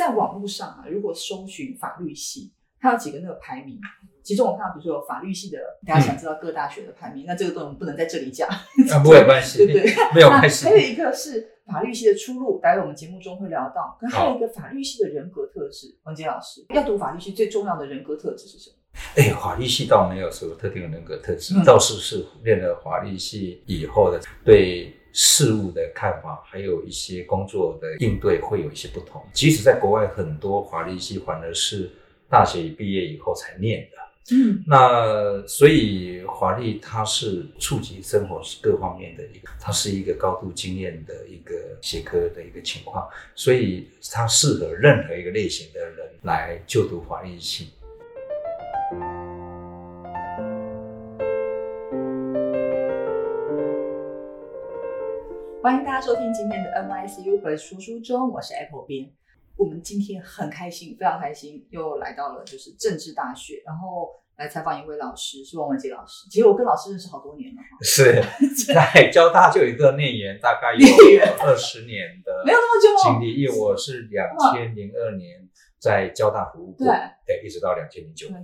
在网络上啊，如果搜寻法律系，它有几个那个排名，其中我看到，比如说有法律系的，大家想知道各大学的排名，那这个都不能在这里讲，啊，不有关系，对对，没有关系。还有一个是法律系的出路，待会我们节目中会聊到。可还有一个法律系的人格特质，王杰老师要读法律系最重要的人格特质是什么？哎，法律系倒没有什么特定的人格特质，倒是是练了法律系以后的对事物的看法，还有一些工作的应对会有一些不同。即使在国外，很多法律系反而是大学毕业以后才念的。嗯，那所以法律它是触及生活各方面的一个，它是一个高度经验的一个学科的一个情况，所以它适合任何一个类型的人来就读法律系。欢迎大家收听今天的 NYCU 和说书中，我是 Apple 边。我们今天很开心，非常开心，又来到了就是政治大学，然后来采访一位老师，是王文杰老师。其实我跟老师认识好多年了，是在交大就有一个念研，大概有二十年的没有那么久经历，因为我是两千零二年在交大服务过，对，一直到两千零九年。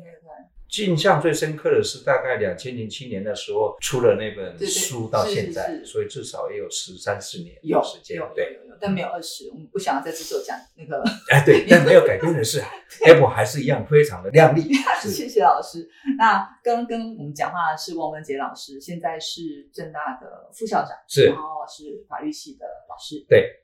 印象最深刻的是，大概两千零七年的时候出了那本书，到现在，所以至少也有十三四年有时间，对，但没有二十。我们不想要在这时候讲那个，哎，对，但没有改变的是，Apple 还是一样非常的靓丽。谢谢老师。那刚刚跟我们讲话的是汪文杰老师，现在是正大的副校长，是，然后是法律系的老师。对。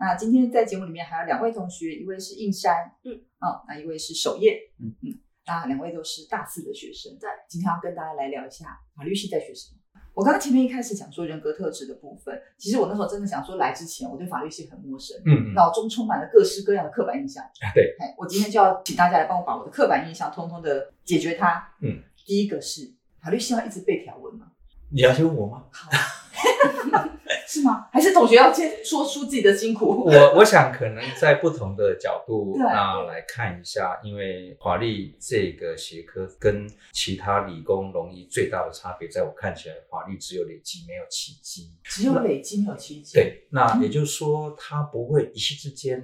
那今天在节目里面还有两位同学，一位是应山，嗯，哦，那一位是守业，嗯嗯。那两位都是大四的学生，对，今天要跟大家来聊一下法律系在学什么。我刚刚前面一开始讲说人格特质的部分，其实我那时候真的想说，来之前我对法律系很陌生，嗯，脑中充满了各式各样的刻板印象。对，我今天就要请大家来帮我把我的刻板印象通通的解决它。嗯，第一个是法律系要一直背条文吗？你要先问我吗？好。是吗？还是同学要先说出自己的辛苦？我我想可能在不同的角度那来看一下，因为法律这个学科跟其他理工、容易最大的差别，在我看起来，法律只有累积，没有奇迹。只有累积，没有奇迹。对，那也就是说，他不会一夕之间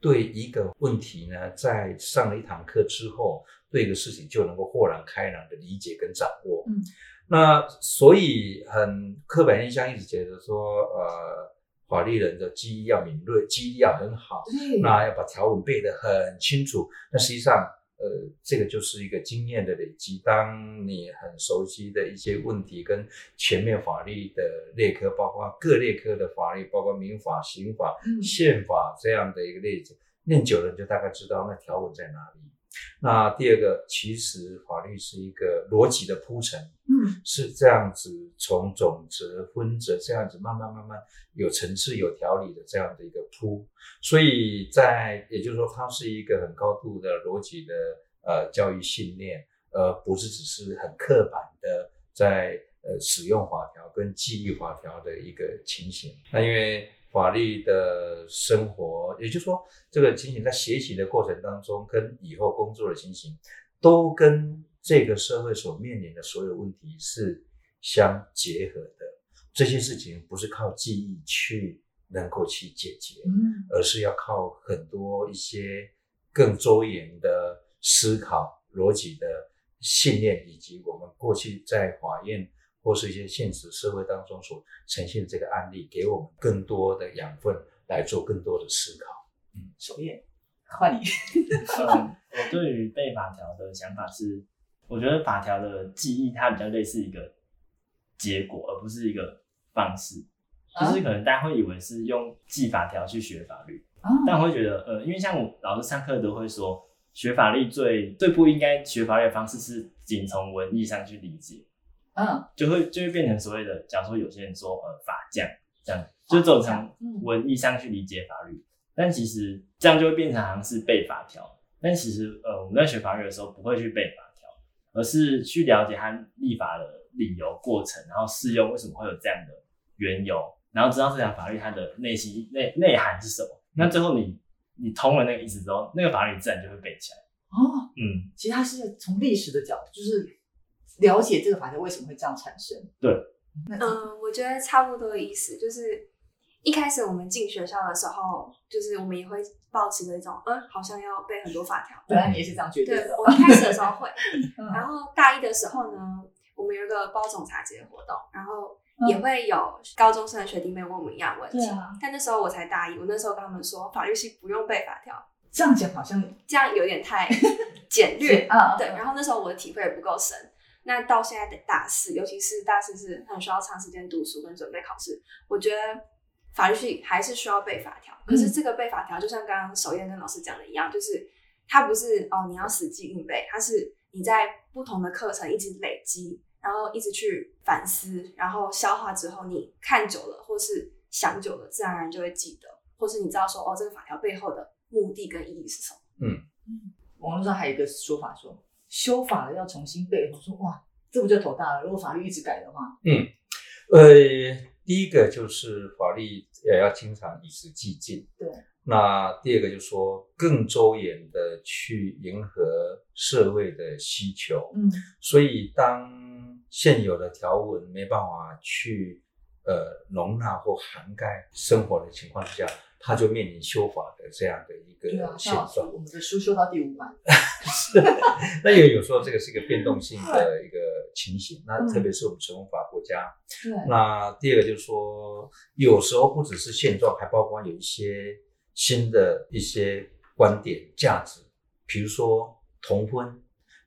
对一个问题呢，在上了一堂课之后，对一个事情就能够豁然开朗的理解跟掌握。嗯。那所以很刻板印象，一直觉得说，呃，法律人的记忆要敏锐，记忆要很好，那要把条文背得很清楚。那实际上，呃，这个就是一个经验的累积。当你很熟悉的一些问题，跟全面法律的列科，包括各列科的法律，包括民法、刑法、宪法这样的一个例子，念久了，你就大概知道那条文在哪里。那第二个，其实法律是一个逻辑的铺陈，嗯，是这样子从总则、分则这样子慢慢慢慢有层次、有条理的这样的一个铺，所以在也就是说，它是一个很高度的逻辑的呃教育训练，而不是只是很刻板的在呃使用法条跟记忆法条的一个情形。那因为。法律的生活，也就是说，这个情形在学习的过程当中，跟以后工作的情形，都跟这个社会所面临的所有问题是相结合的。这些事情不是靠记忆去能够去解决，嗯，而是要靠很多一些更周延的思考、逻辑的信念，以及我们过去在法院。或是一些现实社会当中所呈现的这个案例，给我们更多的养分来做更多的思考。嗯，首页换你。嗯，我对于背法条的想法是，我觉得法条的记忆它比较类似一个结果，而不是一个方式。就是可能大家会以为是用记法条去学法律，但我会觉得，呃，因为像我老师上课都会说，学法律最最不应该学法律的方式是仅从文义上去理解。嗯，就会就会变成所谓的，假如说有些人说呃法匠这样，就走成文艺上去理解法律，但其实这样就会变成好像是背法条，但其实呃我们在学法律的时候不会去背法条，而是去了解它立法的理由过程，然后适用为什么会有这样的缘由，然后知道这条法律它的内心内内涵是什么，那最后你你通了那个意思之后，那个法律自然就会背起来。哦，嗯，其实它是从历史的角度，就是。了解这个法条为什么会这样产生？对，嗯，我觉得差不多的意思，就是一开始我们进学校的时候，就是我们也会保持着一种，嗯，好像要背很多法条。本来你也是这样觉得对，，我一开始的时候会，嗯然后大一的时候呢，我们有一个包总茶节活动，然后嗯也会有高中生的学弟妹问我们一样问题。对啊但那时候我才大一，我那时候跟他们说，法律系不用背法条，这样讲好像这样有点太 简略。啊，对，然后那时候我的体会也不够深。那到现在的大四，尤其是大四是很需要长时间读书跟准备考试，我觉得法律系还是需要背法条。可是这个背法条，就像刚刚首燕跟老师讲的一样，就是它不是哦你要死记硬背，它是你在不同的课程一直累积，然后一直去反思，然后消化之后，你看久了或是想久了，自然而然就会记得，或是你知道说哦这个法条背后的目的跟意义是什么。嗯网络上还有一个说法说，修法了要重新背。我说哇，这不就头大了？如果法律一直改的话，嗯呃，第一个就是法律也要经常与时俱进。对。那第二个就是说，更周延的去迎合社会的需求。嗯所以，当现有的条文没办法去呃容纳或涵盖生活的情况之下，它就面临修法的这样的一个，现状。我们的书修到第五版，是 那也有时候这个是一个变动性的一个情形。那嗯特别是我们成文法国家，对，那第二个就是说，有时候不只是现状，还包括有一些新的一些观点、价值，比如说同婚，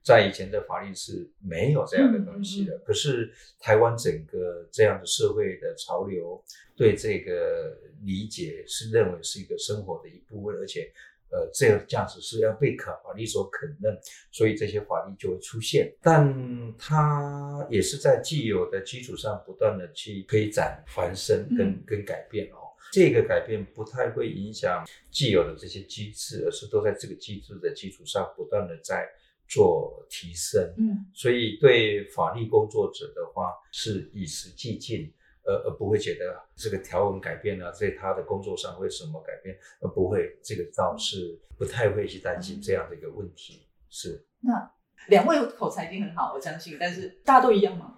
在以前的法律是没有这样的东西的。可是台湾整个这样的社会的潮流，对这个理解是认为是一个生活的一部分，而且。呃，这个价值是要被可法律所肯认，所以这些法律就会出现，但它也是在既有的基础上不断的去推展、翻身跟、嗯跟改变哦。这个改变不太会影响既有的这些机制，而是都在这个机制的基础上不断的在做提升。嗯。所以对法律工作者的话是与时俱进，而，而不会觉得这个条文改变了，在他的工作上会什么改变，而不会，这个倒是不太会去担心这样的一个问题。是，那两位口才一定很好，我相信，但是大家都一样吗？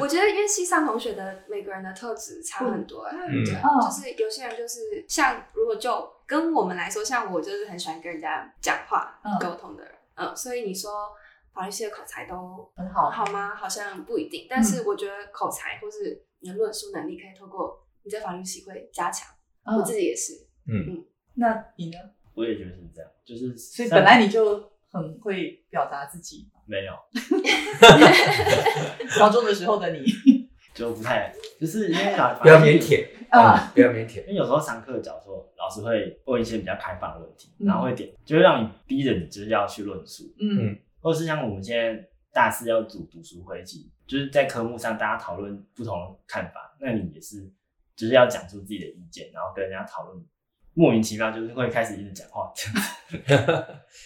我觉得因为西上同学的每个人的特质差很多、欸，嗯。就是有些人就是像如果就跟我们来说，像我就是很喜欢跟人家讲话、嗯。沟通的人，嗯，所以你说法律系的口才都很好，好吗？好像不一定，但是我觉得口才或是你的论述能力可以透过你在法律系会加强。嗯我自己也是，嗯嗯那你呢？我也觉得是这样，就是所以本来你就很会表达自己，没有，高中的时候的你，就不太，就是因为 老不要腼，腆啊，嗯。不要腼腆因。为有时候上课讲说老师会问一些比较开放的问题，嗯。然后会点，就会让你逼着你就是要去论述，嗯。或者是像我们现在大四要组读书会，其实就是在科目上大家讨论不同的看法，那你也是就是要讲出自己的意见，然后跟人家讨论，莫名其妙就是会开始一直讲话，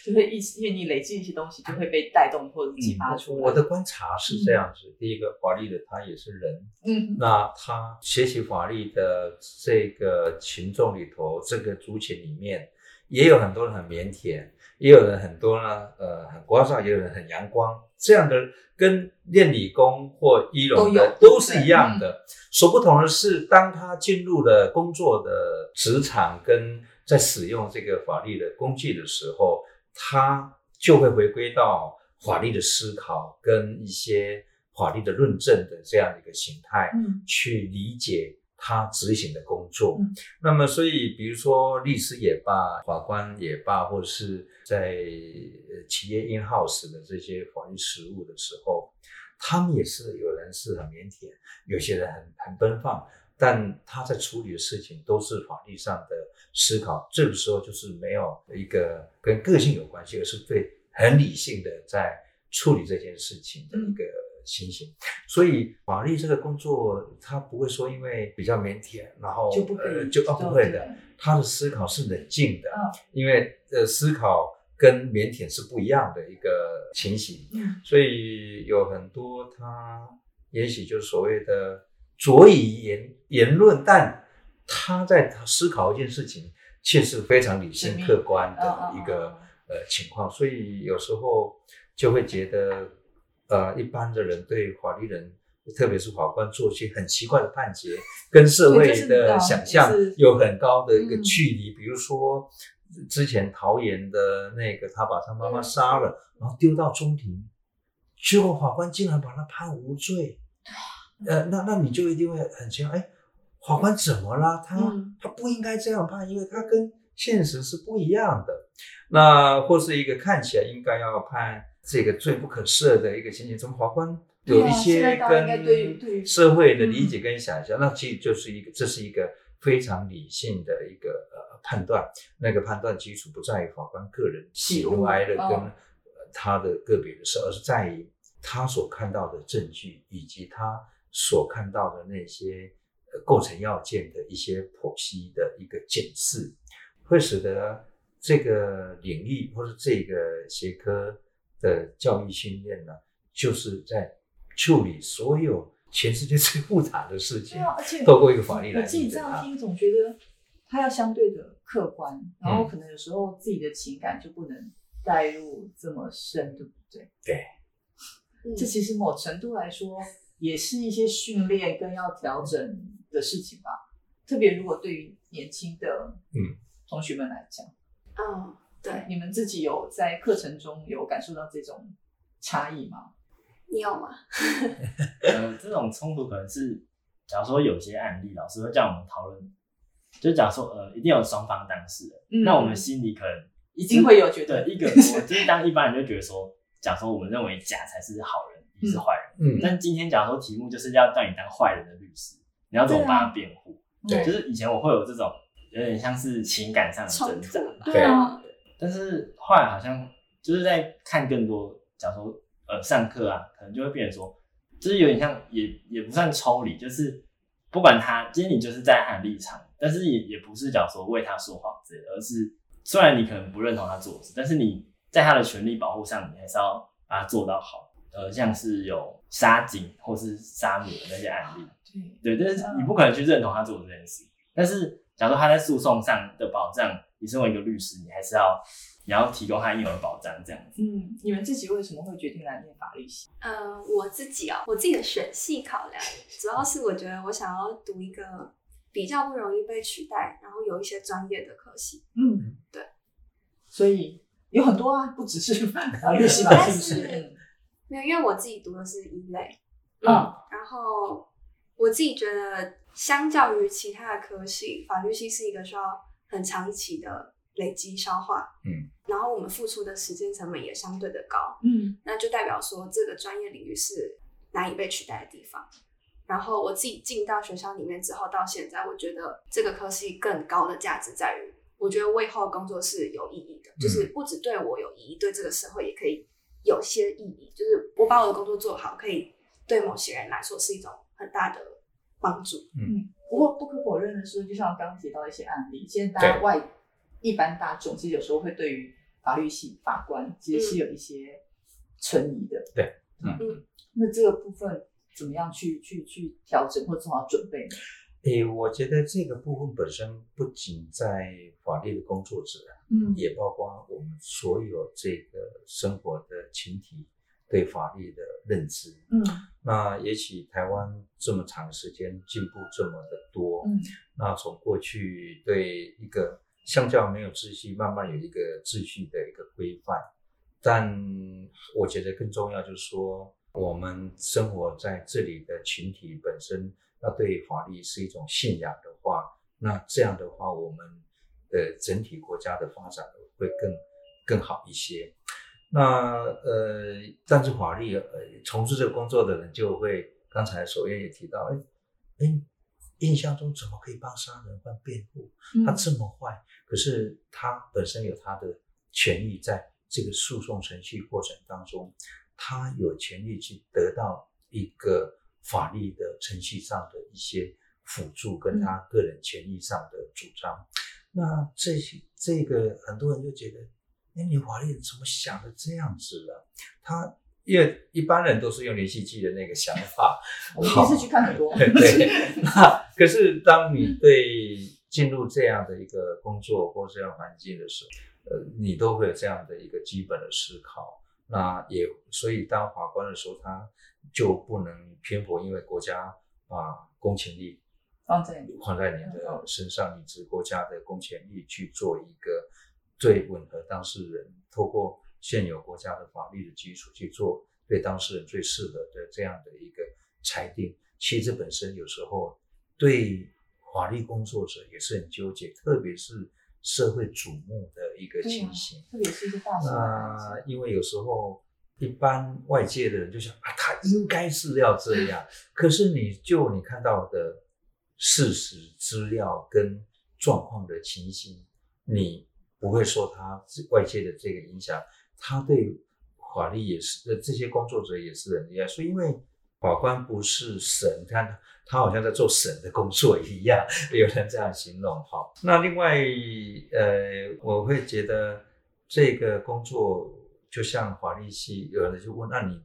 就会一因为你累积一些东西，就会被带动或者激发出来。我的观察是这样子：第一个，法律的他也是人，嗯。那他学习法律的这个群众里头，这个族群里面，也有很多人很腼腆，也有人很多呢，呃，很聒噪，也有人很阳光。这样的跟练理工或医农的都是一样的。所不同的是，当他进入了工作的职场，跟在使用这个法律的工具的时候，他就会回归到法律的思考跟一些法律的论证的这样的一个形态。嗯去理解他执行的工作。嗯那么，所以比如说律师也罢，法官也罢，或者是在呃企业 in house 的这些法律实务的时候，他们也是有人是很腼腆，有些人很很奔放。但他在处理的事情都是法律上的思考，这个时候就是没有一个跟个性有关系，而是对很理性的在处理这件事情的一个情形。所以法律这个工作，他不会说因为比较腼腆，然后就不可以呃、就哦不会的，他的思考是冷静的，嗯。因为呃思考跟腼腆是不一样的一个情形。嗯。所以有很多他也许就是所谓的着以言言论，但他在思考一件事情，却是非常理性客观的一个嗯。呃情况，所以有时候就会觉得呃一般的人对法律人特别是法官做一些很奇怪的判决，跟社会的想象有很高的一个距离。比如说之前桃园的那个，他把他妈妈杀了，然后丢到中庭，结果法官竟然把他判无罪。呃，那那你就一定会很奇怪，哎，法官怎么了？他他不应该这样判，因为他跟现实是不一样的。那或是一个看起来应该要判这个罪不可赦的一个情形，怎么法官有一些跟社会的理解跟想象？那其实就是一个，这是一个非常理性的一个呃判断。那个判断基础不在于法官个人喜怒哀乐跟他的个别的事，而是在于他所看到的证据以及他。所看到的那些呃构成要件的一些剖析的一个检视，会使得这个领域或者这个学科的教育训练呢，就是在处理所有全世界最复杂的事情。而且透过一个法律来。我自己这样听，总觉得他要相对的客观，然后可能有时候自己的情感就不能带入这么深，对不对？对。这其实某程度来说。也是一些训练跟要调整的事情吧，特别如果对于年轻的嗯同学们来讲，嗯，对，你们自己有在课程中有感受到这种差异吗？你有吗？呃，这种冲突可能是，假如说有些案例，老师会叫我们讨论，就假如说呃，一定有双方当事人，那我们心里可能一定会有觉得，一个我就是当一般人就觉得说，假如说我们认为甲才是好人。乙是坏人，嗯，但今天假如说题目就是要让你当坏人的律师，你要怎么帮他辩护？对，就是以前我会有这种有点像是情感上的挣扎，对啊。但是后来好像就是在看更多，假如说呃上课啊，可能就会变成说，就是有点像也也不算抽离，就是不管他今天你就是在他的立场，但是也也不是假如说为他说谎之类，而是虽然你可能不认同他做的事，但是你在他的权利保护上，你还是要把它做到好。呃，像是有杀警或是杀母的那些案例，对，对，但是你不可能去认同他做的这件事。但是，假如他在诉讼上的保障，你身为一个律师，你还是要你要提供他应有的保障，这样子。嗯，你们自己为什么会决定来念法律系？嗯，我自己哦，我自己的选系考量，主要是我觉得我想要读一个比较不容易被取代，然后有一些专业的科系。嗯，对。所以有很多啊，不只是法 律系吧？是不是？没有，因为我自己读的是一类，嗯，然后我自己觉得，相较于其他的科系，法律系是一个需要很长期的累积消化，嗯，然后我们付出的时间成本也相对的高，嗯，那就代表说这个专业领域是难以被取代的地方。然后我自己进到学校里面之后，到现在，我觉得这个科系更高的价值在于，我觉得为后工作是有意义的，就是不止对我有意义，对这个社会也可以。有些意义，就是我把我的工作做好，可以对某些人来说是一种很大的帮助。嗯，不过不可否认的是，就像刚刚提到一些案例，现在大家外一般大众其实有时候会对于法律系法官其实是有一些存疑的。对，嗯。嗯，那这个部分怎么样去去去调整或做好准备呢？诶，我觉得这个部分本身不仅在法律的工作者，嗯，也包括我们所有这个生活的群体对法律的认知，嗯，那也许台湾这么长时间进步这么的多，嗯，那从过去对一个相较没有秩序，慢慢有一个秩序的一个规范，但我觉得更重要就是说，我们生活在这里的群体本身。那对法律是一种信仰的话，那这样的话，我们的整体国家的发展会更更好一些。那呃，但是法律呃从事这个工作的人就会，刚才首页也提到，哎哎，印象中怎么可以帮杀人犯辩护？他这么坏，可是他本身有他的权利，在这个诉讼程序过程当中，他有权利去得到一个。法律的程序上的一些辅助，跟他个人权益上的主张，那这些这个很多人就觉得，哎，你法律怎么想的这样子了？他因为一般人都是用连续剧的那个想法，我们电视剧看很多。对，那可是当你对进入这样的一个工作或这样环境的时候，呃，你都会有这样的一个基本的思考。那也所以当法官的时候，他就不能偏颇，因为国家把公权力放在放在你的身上，以及国家的公权力去做一个最吻合当事人，透过现有国家的法律的基础去做对当事人最适合的这样的一个裁定。其实这本身有时候对法律工作者也是很纠结，特别是社会瞩目的一个情形。特别是一个大那因为有时候一般外界的人就想啊，他应该是要这样，可是你就你看到的事实资料跟状况的情形，你不会受他外界的这个影响，他对法律也是，呃，这些工作者也是很厉害，所以因为。法官不是神，看他好像在做神的工作一样，有人这样形容。哈，那另外，呃，我会觉得这个工作就像法律系，有人就问，那你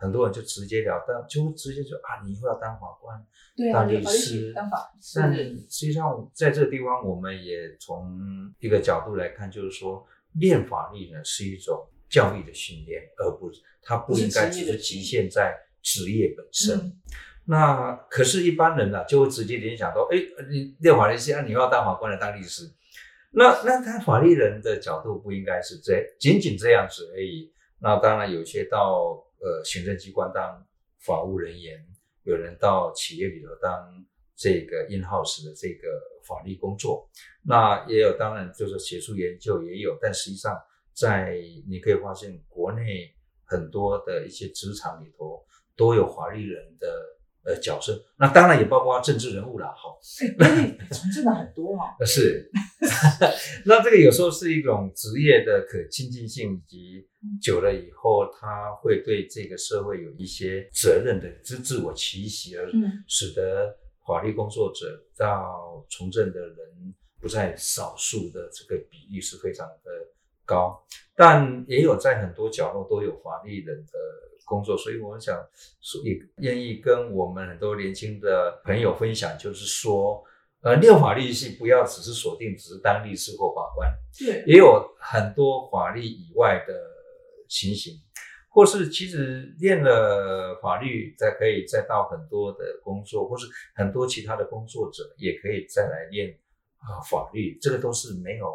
很多人就直截了当，就直接说啊，你以后要当法官，当律师，当法。但实际上，在这个地方，我们也从一个角度来看，就是说，练法律呢是一种教育的训练，而不是它不应该只是局限在。职业本身，那可是，一般人呢就会直接联想到，哎，你练法律系，啊你要当法官来当律师，那那他法律人的角度不应该是这仅仅这样子而已。那当然，有些到呃行政机关当法务人员，有人到企业里头当这个 in house 的这个法律工作，那也有，当然就是学术研究也有，但实际上在你可以发现，国内很多的一些职场里头。都有法律人的呃角色，那当然也包括政治人物了哈。哎，从政的很多哈。是，那这个有时候是一种职业的可亲近性，以及久了以后，他会对这个社会有一些责任的自自我期许，而使得法律工作者到从政的人不在少数的这个比例是非常的高，但也有在很多角落都有法律人的。工作，所以我想，所以愿意跟我们很多年轻的朋友分享，就是说，呃，念法律系不要只是锁定只是当律师或法官，对，也有很多法律以外的情形，或是其实练了法律，再可以再到很多的工作，或是很多其他的工作者也可以再来练啊法律，这个都是没有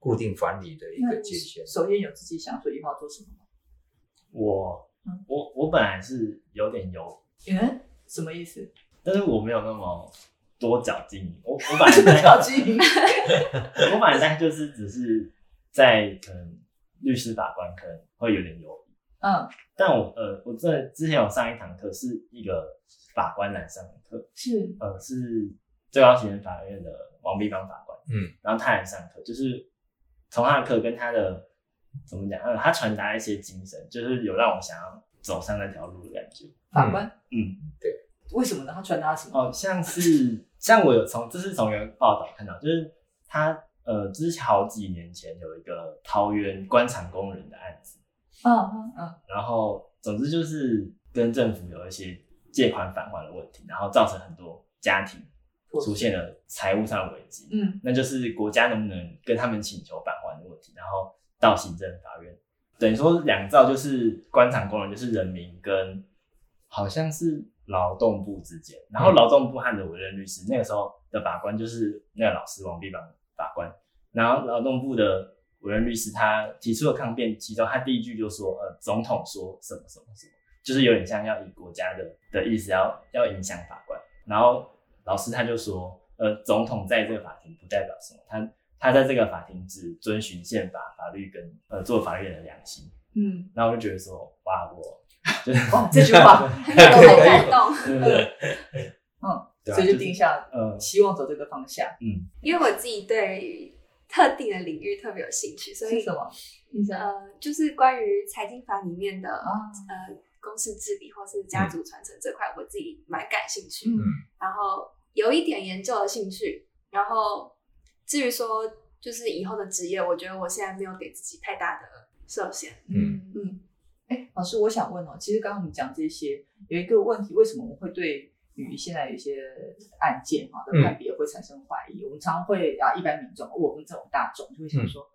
固定法理的一个界限。首先有自己想说以后要做什么吗？我。我我本来是有点犹嗯，什么意思？但是我没有那么多脚经营。我我本来脚经营，我本来 就是只是在可能律师法官可能会有点犹豫。嗯，但我呃，我这之前有上一堂课，是一个法官来上的课，是呃是最高行政法院的王碧芳法官。嗯，然后他来上课，就是从他的课跟他的。怎么讲？嗯，他传达一些精神，就是有让我想要走上那条路的感觉。法官，嗯，对。为什么呢？他传达什么？哦，像是像我有从这是从一个报道看到，就是他呃，之前好几年前有一个桃园官场工人的案子。嗯嗯嗯。然后，总之就是跟政府有一些借款返还的问题，然后造成很多家庭出现了财务上的危机。嗯，那就是国家能不能跟他们请求返还的问题，然后。到行政法院，等于说两造就是官场工人，就是人民跟好像是劳动部之间，然后劳动部和的委任律师，那个时候的法官就是那个老师王必邦法官，然后劳动部的委任律师他提出了抗辩，其中他第一句就说，呃，总统说什么什么什么，就是有点像要以国家的的意思要要影响法官，然后老师他就说，呃，总统在这个法庭不代表什么，他。他在这个法庭只遵循宪法、法律跟呃做法律人的良心。嗯，然后我就觉得说，哇，我哇 这句话 很感动，对不对？嗯，所以就定下，嗯，希望走这个方向。嗯，因为我自己对特定的领域特别有兴趣，所以什么？呃，就是关于财经法里面的呃公司治理或是家族传承这块，我自己蛮感兴趣。嗯，然后有一点研究的兴趣，然后。至于说就是以后的职业，我觉得我现在没有给自己太大的设限。嗯嗯，哎，老师，我想问哦，其实刚刚我们讲这些，有一个问题，为什么我们会对于现在有一些案件哈的判别会产生怀疑？我们常常会啊，一般民众，我们这种大众就会想说，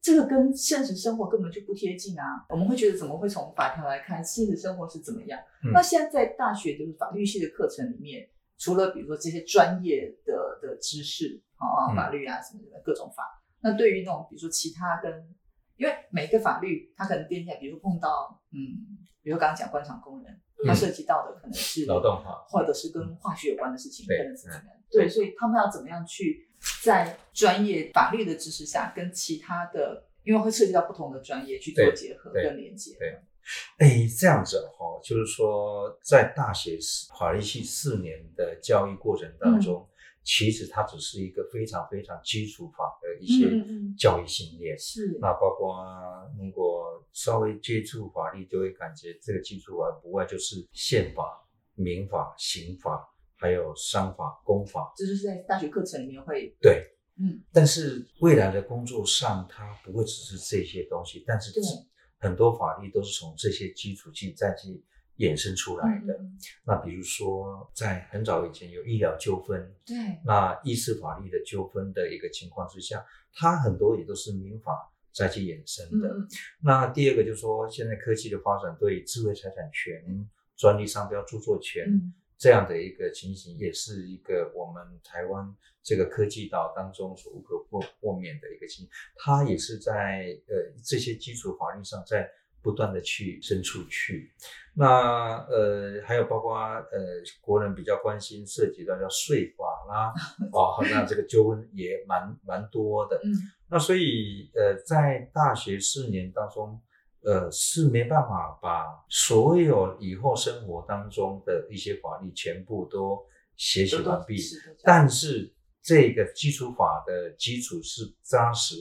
这个跟现实生活根本就不贴近啊！我们会觉得怎么会从法条来看现实生活是怎么样？嗯那现在在大学就是法律系的课程里面，除了比如说这些专业的的知识啊，嗯。法律啊什么什么各种法，那对于那种比如说其他跟，因为每个法律它可能定下，比如说碰到嗯，比如说刚刚讲官场工人，它嗯涉及到的可能是劳动法。或者是跟化学有关的事情，对。可能是怎么样？对，所以他们要怎么样去在专业法律的知识下，跟其他的，因为会涉及到不同的专业去做结合跟连接。对。哎，这样子哈、就是说，在大学四法律系四年的教育过程当中，其实它只是一个非常非常基础法的一些教育训练。是，那包括如果稍微接触法律，就会感觉这个基础法不外就是宪法、民法、刑法，还有商法、公法。这就是在大学课程里面会，对，嗯，但是未来的工作上，它不会只是这些东西，但是很多法律都是从这些基础去再去衍生出来的。嗯那比如说，在很早以前有医疗纠纷，对，那医事法律的纠纷的一个情况之下，它很多也都是民法再去衍生的。那第二个就是说，现在科技的发展对智慧财产权、专利商标著作权、嗯这样的一个情形，也是一个我们台湾这个科技岛当中所无可豁豁免的一个情形。它也是在呃这些基础法律上在不断的去深处去。那呃还有包括呃国人比较关心涉及到叫税法啦，哦，那这个纠纷也蛮蛮多的。嗯那所以呃，在大学四年当中，呃，是没办法把所有以后生活当中的一些法律全部都学习完毕。是但是这个基础法的基础是扎实，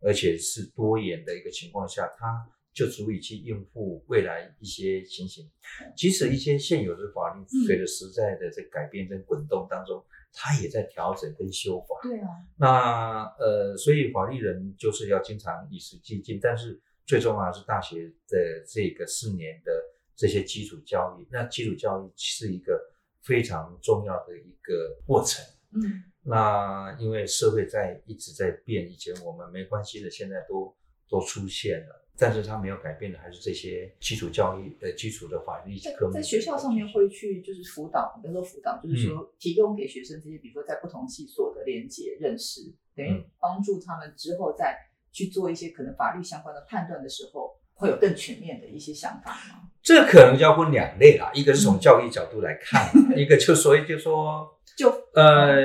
而且是多元的一个情况下，它就足以去应付未来一些情形。即使一些现有的法律嗯随着时代的这改变跟滚动当中，它也在调整跟修法。对啊，那呃，所以法律人就是要经常与时俱进，但是最重要的是大学的这个四年的这些基础教育，那基础教育是一个非常重要的一个过程。嗯那因为社会在一直在变，以前我们没关系的，现在都都出现了，但是它没有改变的还是这些基础教育呃基础的法律在科目。在学校上面会去就是辅导，比如说辅导，就是说嗯提供给学生这些，比如说在不同系所的连接认识，等于嗯帮助他们之后再去做一些可能法律相关的判断的时候，会有更全面的一些想法吗？这可能要分两类啦，一个是从嗯教育角度来看，一个就所以就说。就呃，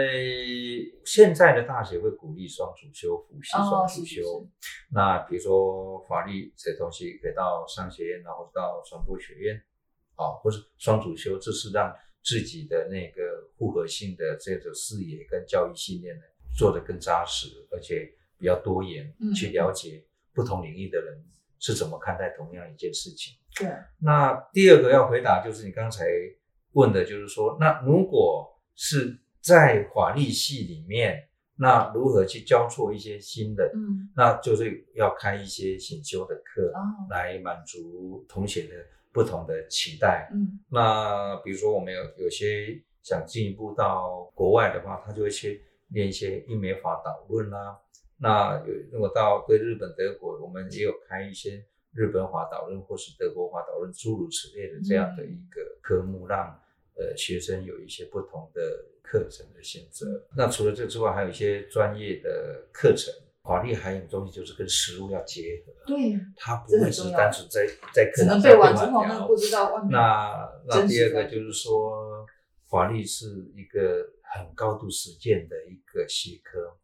现在的大学会鼓励双主修、辅系哦双主修。是那比如说法律这东西，可以到商学院，然后到传播学院，啊、或是双主修，这是让自己的那个复合性的这种视野跟教育信念呢做得更扎实，而且比较多元，嗯去了解不同领域的人是怎么看待同样一件事情。对，那第二个要回答就是你刚才问的，就是说，那如果是在法律系里面，那如何去交错一些新的？嗯那就是要开一些选修的课，哦来满足同学的不同的期待。嗯那比如说我们有有些想进一步到国外的话，他就会去练一些英美法导论啦、那有如果到对日本、德国，我们也有开一些日本法导论或是德国法导论诸如此类的这样的一个科目，让呃学生有一些不同的课程的选择。那除了这之外，还有一些专业的课程。法律还有东西就是跟实物要结合，对，它不会只是单纯在在课只能堂上背完之后，那不知道那那第二个就是说，法律是一个很高度实践的一个学科。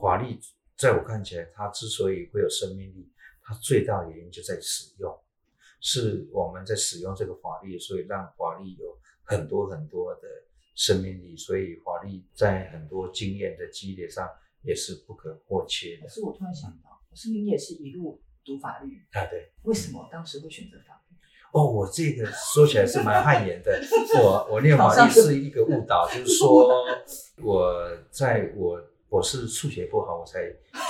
法律在我看起来，它之所以会有生命力，它最大的原因就在使用，是我们在使用这个法律，所以让法律有很多很多的生命力。所以法律在很多经验的积累上也是不可或缺的可。是我突然想到，可是你也是一路读法律，啊，对。为什么当时会选择法律？哦，我这个说起来是蛮汗颜的。我我念法律是一个误导，就是说我在我我是数学不好，我才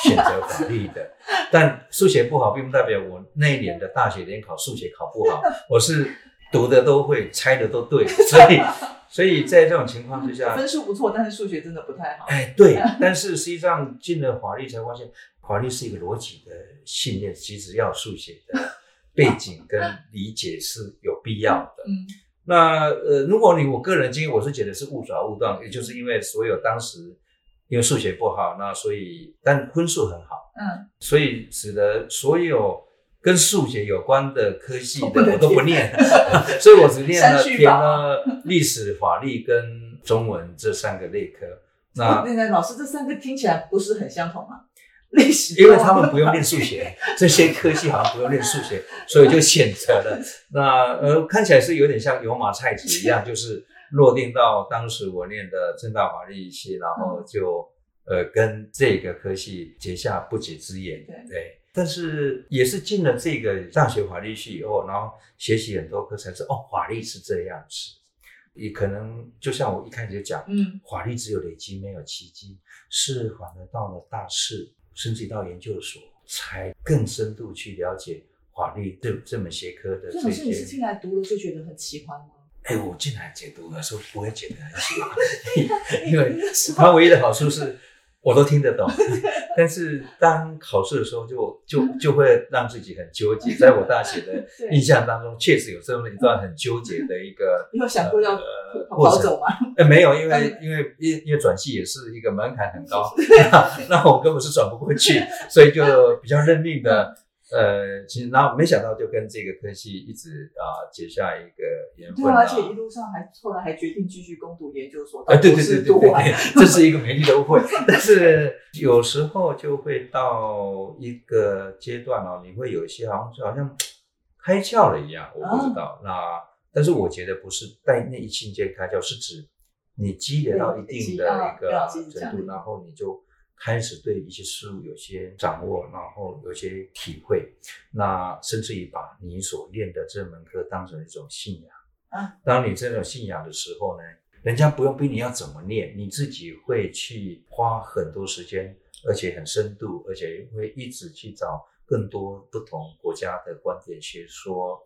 选择法律的。但数学不好，并不代表我那一年的大学联考数学考不好。我是读的都会，猜的都对，所以所以在这种情况之下，分数不错，但是数学真的不太好。哎，对，但是实际上进了法律才发现，法律是一个逻辑的信念，其实要数学的背景跟理解是有必要的。嗯那呃，如果你我个人经验，我是觉得是误抓误撞，也就是因为所有当时因为数学不好，那所以但分数很好，嗯，所以使得所有跟数学有关的科系的我都不念，所以我只念了填了历史、法律跟中文这三个类科。那那个老师这三个听起来不是很相同吗？历史，因为他们不用练数学，这些科系好像不用练数学，所以就选择了。那呃，看起来是有点像油麻菜籽一样，就是落定到当时我念的正大法律系，然后就呃跟这个科系结下不解之缘。对对，但是也是进了这个大学法律系以后，然后学习很多课才知道，哦，法律是这样子。也可能就像我一开始就讲，嗯法律只有累积没有奇迹，是反而到了大四，甚至到研究所，才更深度去了解法律这这门学科的这这种事你是。进来读了就觉得很奇欢吗？哎，我进来解读的时候不会解得很喜欢，因为它唯一的好处是我都听得懂，但是当考试的时候就就就会让自己很纠结。在我大学的印象当中，确实有这么一段很纠结的一个 你有想过要呃跑过程。跑走吗？哎，没有，因为嗯因为因因为转系也是一个门槛很高，那我根本是转不过去，所以就比较认命的，呃，其实然后没想到就跟这个科系一直啊、结下一个缘分啊而。且一路上还后来还决定继续攻读研究所，啊，对对对对对对，这是一个美丽的误会。但是有时候就会到一个阶段哦，你会有一些好像好像开窍了一样，我不知道。那但是我觉得不是在那一瞬间开窍，是指你积累到一定的一个程度，然后你就开始对一些事物有些掌握，然后有些体会，那甚至于把你所练的这门课当成一种信仰。啊，当你这种信仰的时候呢，人家不用逼你要怎么练，你自己会去花很多时间，而且很深度，而且会一直去找更多不同国家的观点学说，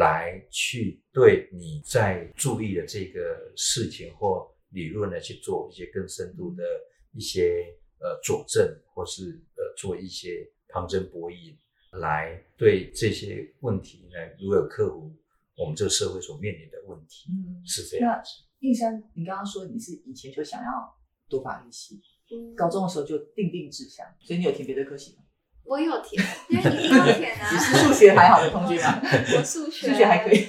来去对你在注意的这个事情或理论呢去做一些更深度的一些呃佐证，或是呃做一些旁征博引，来对这些问题呢如何克服我们这个社会所面临的问题，嗯，是这样子。印山，你刚刚说你是以前就想要读法律系，嗯高中的时候就定定志向，所以你有填别的科系吗？我有填，因为一定要填啊。你是数学还好的同学吗？我数学数学还可以，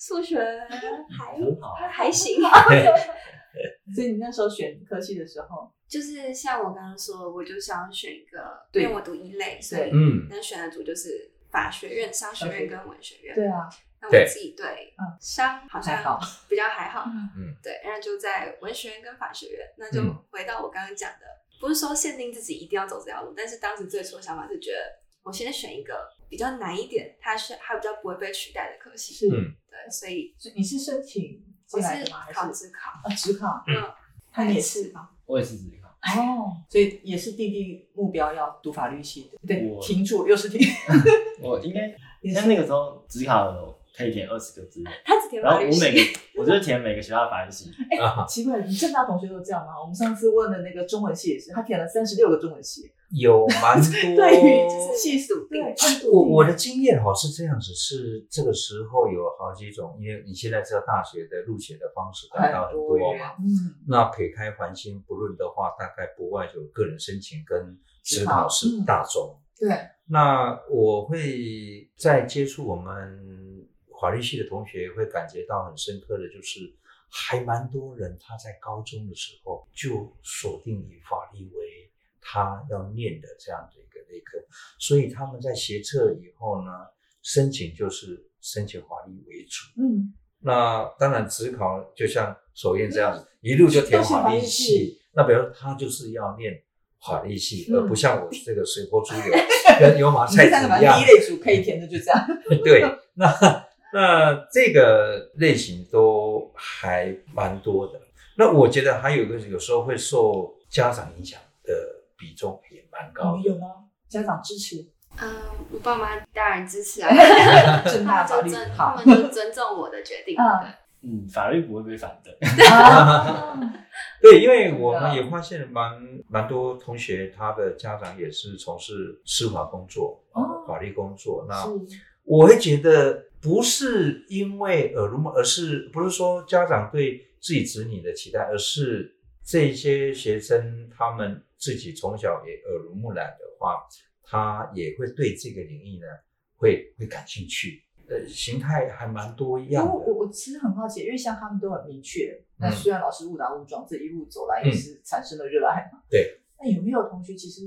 数学还很好还还行。所以你那时候选科系的时候，就是像我刚刚说，我就想要选一个，对因为我读一类，所以嗯能选的组就是法学院、商学院跟文学院。对啊，那我自己对嗯商好像比较还好，嗯对，然后就在文学院跟法学院，那就嗯回到我刚刚讲的，不是说限定自己一定要走这条路，但是当时最初的想法是觉得，我先选一个比较难一点，它是它比较不会被取代的科系，是，嗯对，所以所以你是申请我是进来的吗？还考是职考，啊，职考？嗯，那你也是吧？我也是自己考。哦，所以也是定定目标要读法律系的，对，我停住又是停，我应该你像那个时候只考有可以填二十个志愿，他只填然法律后我每个，我就是填每个学校的法律系，啊，奇怪，你正大同学都这样吗？我们上次问的那个中文系也是，他填了三十六个中文系，有蛮多。对于就是系数。对定，我我的经验哈是这样子，是这个时候有好几种，因为你现在知道大学的入学的方式大概很多嘛。嗯，那撇开环境不论的话，大概不外有个人申请跟职考。是嗯大众。对，那我会在接触我们法律系的同学，会感觉到很深刻的就是，还蛮多人他在高中的时候就锁定以法律为他要念的这样的一个类科，所以他们在学测以后呢，申请就是申请法律为主。嗯，那当然，只考就像首燕这样子，一路就填法律系。那比如说他就是要念法律系，嗯而不像我这个随波逐流，跟油麻菜籽一样第一。类组可以填的就这样，对，那那这个类型都还蛮多的。那我觉得还有一个，有时候会受家长影响的比重也蛮高有吗？家长支持，嗯，我爸妈当然支持啊，正他大法律们就尊，他好们就尊重我的决定，嗯对。嗯，法律不会被反对。啊 对，因为我们也发现蛮蛮多同学，他的家长也是从事司法工作、法律工作。那我会觉得，不是因为耳濡目而是不是说家长对自己子女的期待，而是这些学生他们自己从小也耳濡目染的话，他也会对这个领域呢，会会感兴趣。呃，形态还蛮多样的。我我其实很好奇，因为像他们都很明确。那虽然老师误打误撞，这一路走来也是产生了热爱嘛。对。那有没有同学其实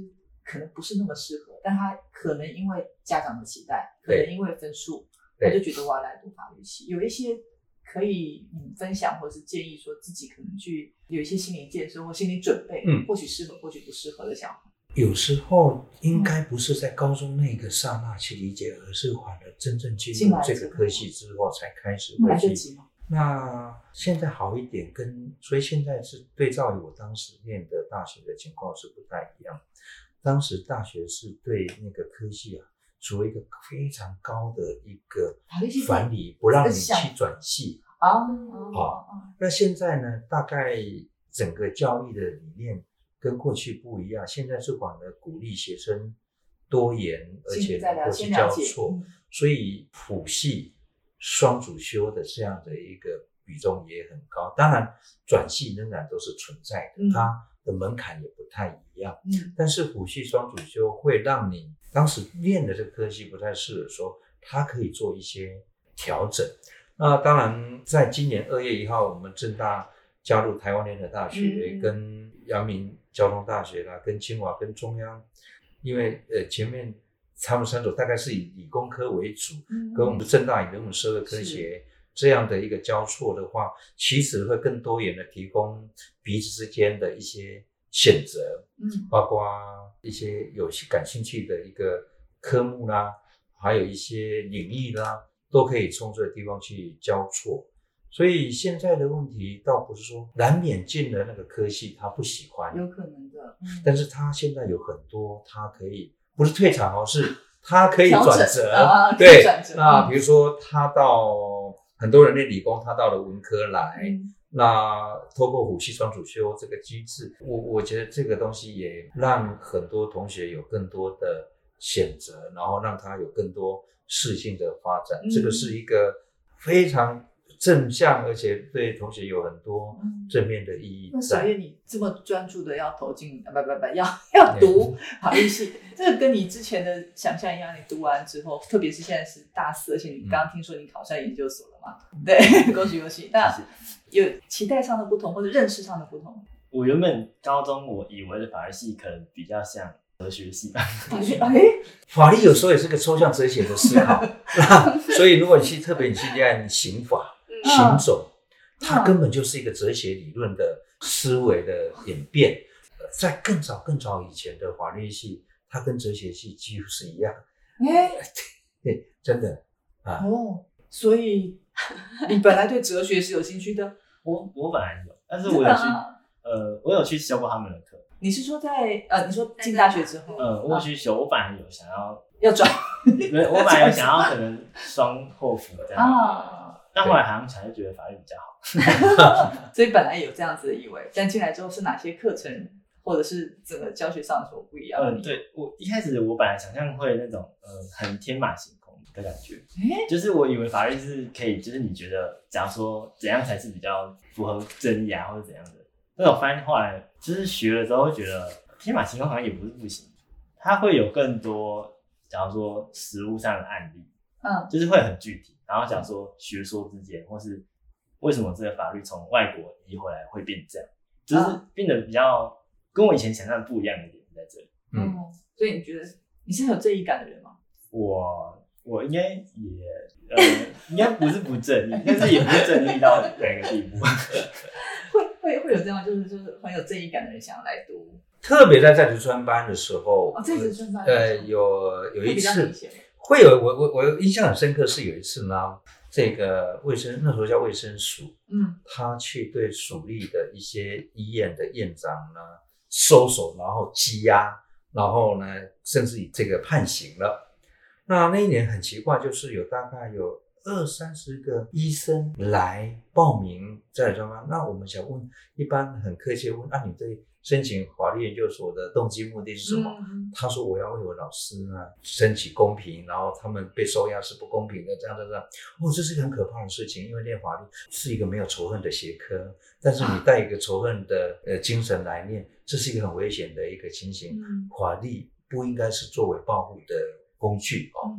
可能不是那么适合，但他可能因为家长的期待，可能因为分数，他就觉得我要来读法律系。有一些可以嗯分享或者是建议，说自己可能去有一些心理建设或心理准备，嗯，或许适合，或许不适合的想法。有时候应该不是在高中那个刹那去理解，而是反而真正进入这个科系之后才开始会去。那现在好一点，跟所以现在是对照于我当时念的大学的情况是不太一样。当时大学是对那个科系啊，作为一个非常高的一个管理，不让你去转系啊。好，那现在呢？大概整个教育的理念。跟过去不一样，现在是反而鼓励学生多元，而且能够去交错，所以辅系双主修的这样的一个比重也很高。当然，转系仍然都是存在的，它的门槛也不太一样。嗯，但是辅系双主修会让你当时练的这个科系不太适合，说它可以做一些调整。那当然，在今年二月一号，我们正大加入台湾联合大学跟阳明。交通大学啦，跟清华、跟中央，因为呃前面他们三所大概是以理工科为主，跟我们正大以人文社会科学这样的一个交错的话，其实会更多元的提供彼此之间的一些选择，嗯，包括一些有些感兴趣的一个科目啦，还有一些领域啦，都可以从这个地方去交错。所以现在的问题倒不是说难免进了那个科系他不喜欢，有可能的。但是他现在有很多他可以不是退场哦，是他可以转折。对，那比如说他到很多人练理工，他到了文科来，那透过虎系双主修这个机制，我我觉得这个东西也让很多同学有更多的选择，然后让他有更多适性的发展。这个是一个非常。正向，而且对同学有很多正面的意义。那所以你这么专注的要投进，不不不，要 要读法律系，这个跟你之前的想象一样。你读完之后，特别是现在是大四，而且你刚刚听说你考上研究所了嘛？对，恭喜恭喜！那有期待上的不同，或者认识上的不同？我原本高中我以为的法律系可能比较像哲学系吧。哎，法律有时候也是个抽象哲学的思考。所以如果你去特别你去练刑法。行走，它根本就是一个哲学理论的思维的演变。在更早更早以前的法律系，它跟哲学系几乎是一样。哎，对，真的啊。哦，所以 你本来对哲学是有兴趣的？我我本来有，但是我有去，呃，我有去修过他们的课。你是说在呃，你说进大学之后？呃，我有去修，我本来有想要要转，没，我本来有想要可能双后辅这样。但后来好像想就觉得法律比较好，所以本来有这样子的以为，但进来之后是哪些课程或者是整个教学上所不一样？嗯，对我一开始我本来想象会那种呃很天马行空的感觉，就是我以为法律是可以，就是你觉得假如说怎样才是比较符合真理啊或者怎样的，但我发现后来就是学了之后会觉得天马行空好像也不是不行，它会有更多假如说实物上的案例，嗯，就是会很具体。然后讲说学说之间，或是为什么这个法律从外国移回来会变这样，就是变得比较跟我以前想象不一样的点在这里。嗯，所以你觉得你是很有正义感的人吗？我我应该也呃，应该不是不正义，但是也不是正义到哪个地步。会会会有这样，就是就是很有正义感的人想要来读，特别在在职专班的时候，在职专班呃有有一次。会有我我我印象很深刻是有一次呢，这个卫生那时候叫卫生署，嗯，他去对署立的一些医院的院长呢搜手，然后羁押，然后呢甚至以这个判刑了。那那一年很奇怪，就是有大概有二三十个医生来报名在专班，那我们想问，一般很客气问，那你对申请法律研究所的动机目的是什么？他说我要为我老师呢争取公平，然后他们被收押是不公平的，这样这样。哦，这是一个很可怕的事情，因为念法律是一个没有仇恨的学科，但是你带一个仇恨的呃精神来念，这是一个很危险的一个情形。法律不应该是作为报复的。工具哦，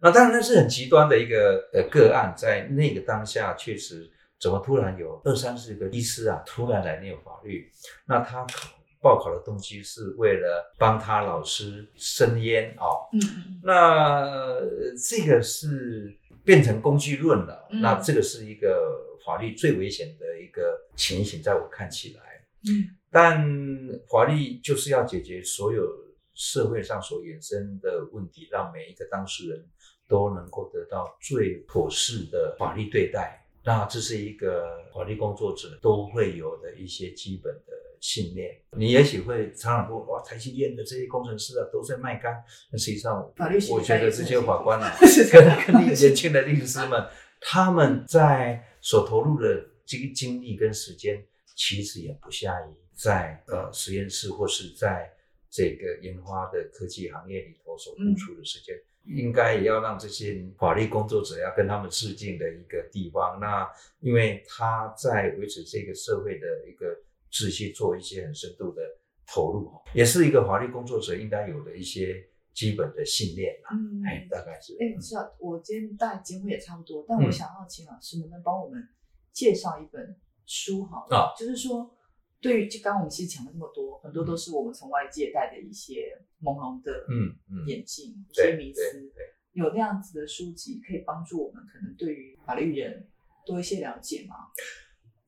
那当然那是很极端的一个呃个案，在那个当下确实，怎么突然有二三十个医师啊，突然来念法律？那他考报考的动机是为了帮他老师升烟哦，嗯嗯，那这个是变成工具论了，那这个是一个法律最危险的一个情形，在我看起来，嗯，但法律就是要解决所有。社会上所衍生的问题，让每一个当事人都能够得到最妥适的法律对待。那这是一个法律工作者都会有的一些基本的信念。你也许会常常说：“哇，台积电的这些工程师啊，都在卖干。”那实际上，法律我觉得这些法官啊，跟跟年轻的律师们，他们在所投入的精精力跟时间，其实也不下于在呃实验室或是在。这个研发的科技行业里头所付出的时间，应该也要让这些法律工作者要跟他们致敬的一个地方。那因为他在维持这个社会的一个秩序，做一些很深度的投入，也是一个法律工作者应该有的一些基本的信念吧。嗯，哎，大概是。哎，是啊，我今天大概节目也差不多，但我想要请老师能不能帮我们介绍一本书好？啊，就是说。对于就刚刚我们其实讲了那么多，很多都是我们从外界带的一些朦胧的嗯眼镜，一些迷思。有那样子的书籍可以帮助我们，可能对于法律人多一些了解吗？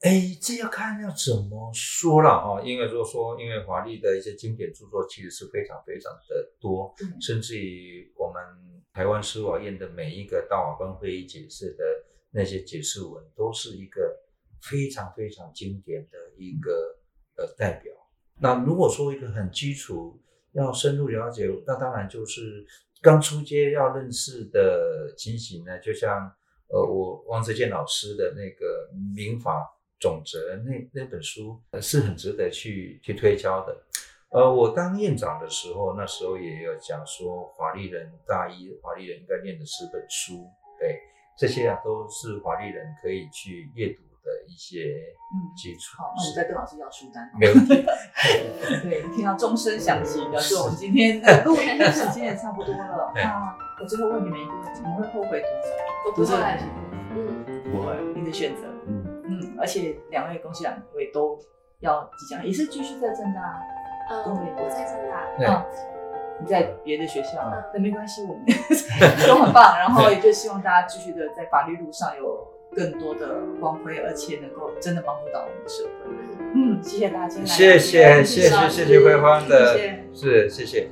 哎，这要看要怎么说了啊。因为如果说，因为法律的一些经典著作其实是非常非常的多，甚至于我们台湾司法院的每一个大法官会议解释的那些解释文，都是一个非常非常经典的一个。的代表，那如果说一个很基础要深入了解，那当然就是刚出街要认识的情形呢，就像呃我王泽健老师的那个民法总则那那本书是很值得去去推敲的。呃，我当院长的时候，那时候也有讲说，法律人大一法律人应该念的十本书，对这些啊都是法律人可以去阅读。的一些基础。好，那我再跟老师要书单。没问题。对，听到钟声响起，表示我们今天录音的时间也差不多了。那我最后问你们一个问题：你们会后悔读读这本书？嗯，不会。你的选择。嗯嗯，而且两位恭喜两位都要即将也是继续在正大。嗯，我在正大。嗯，你在别的学校？那没关系，我们 都很棒。然后也就希望大家继续的在法律路上有。更多的光辉，而且能够真的帮助到我们的社会。嗯，谢谢大家，谢谢谢谢谢谢辉煌的，是谢谢。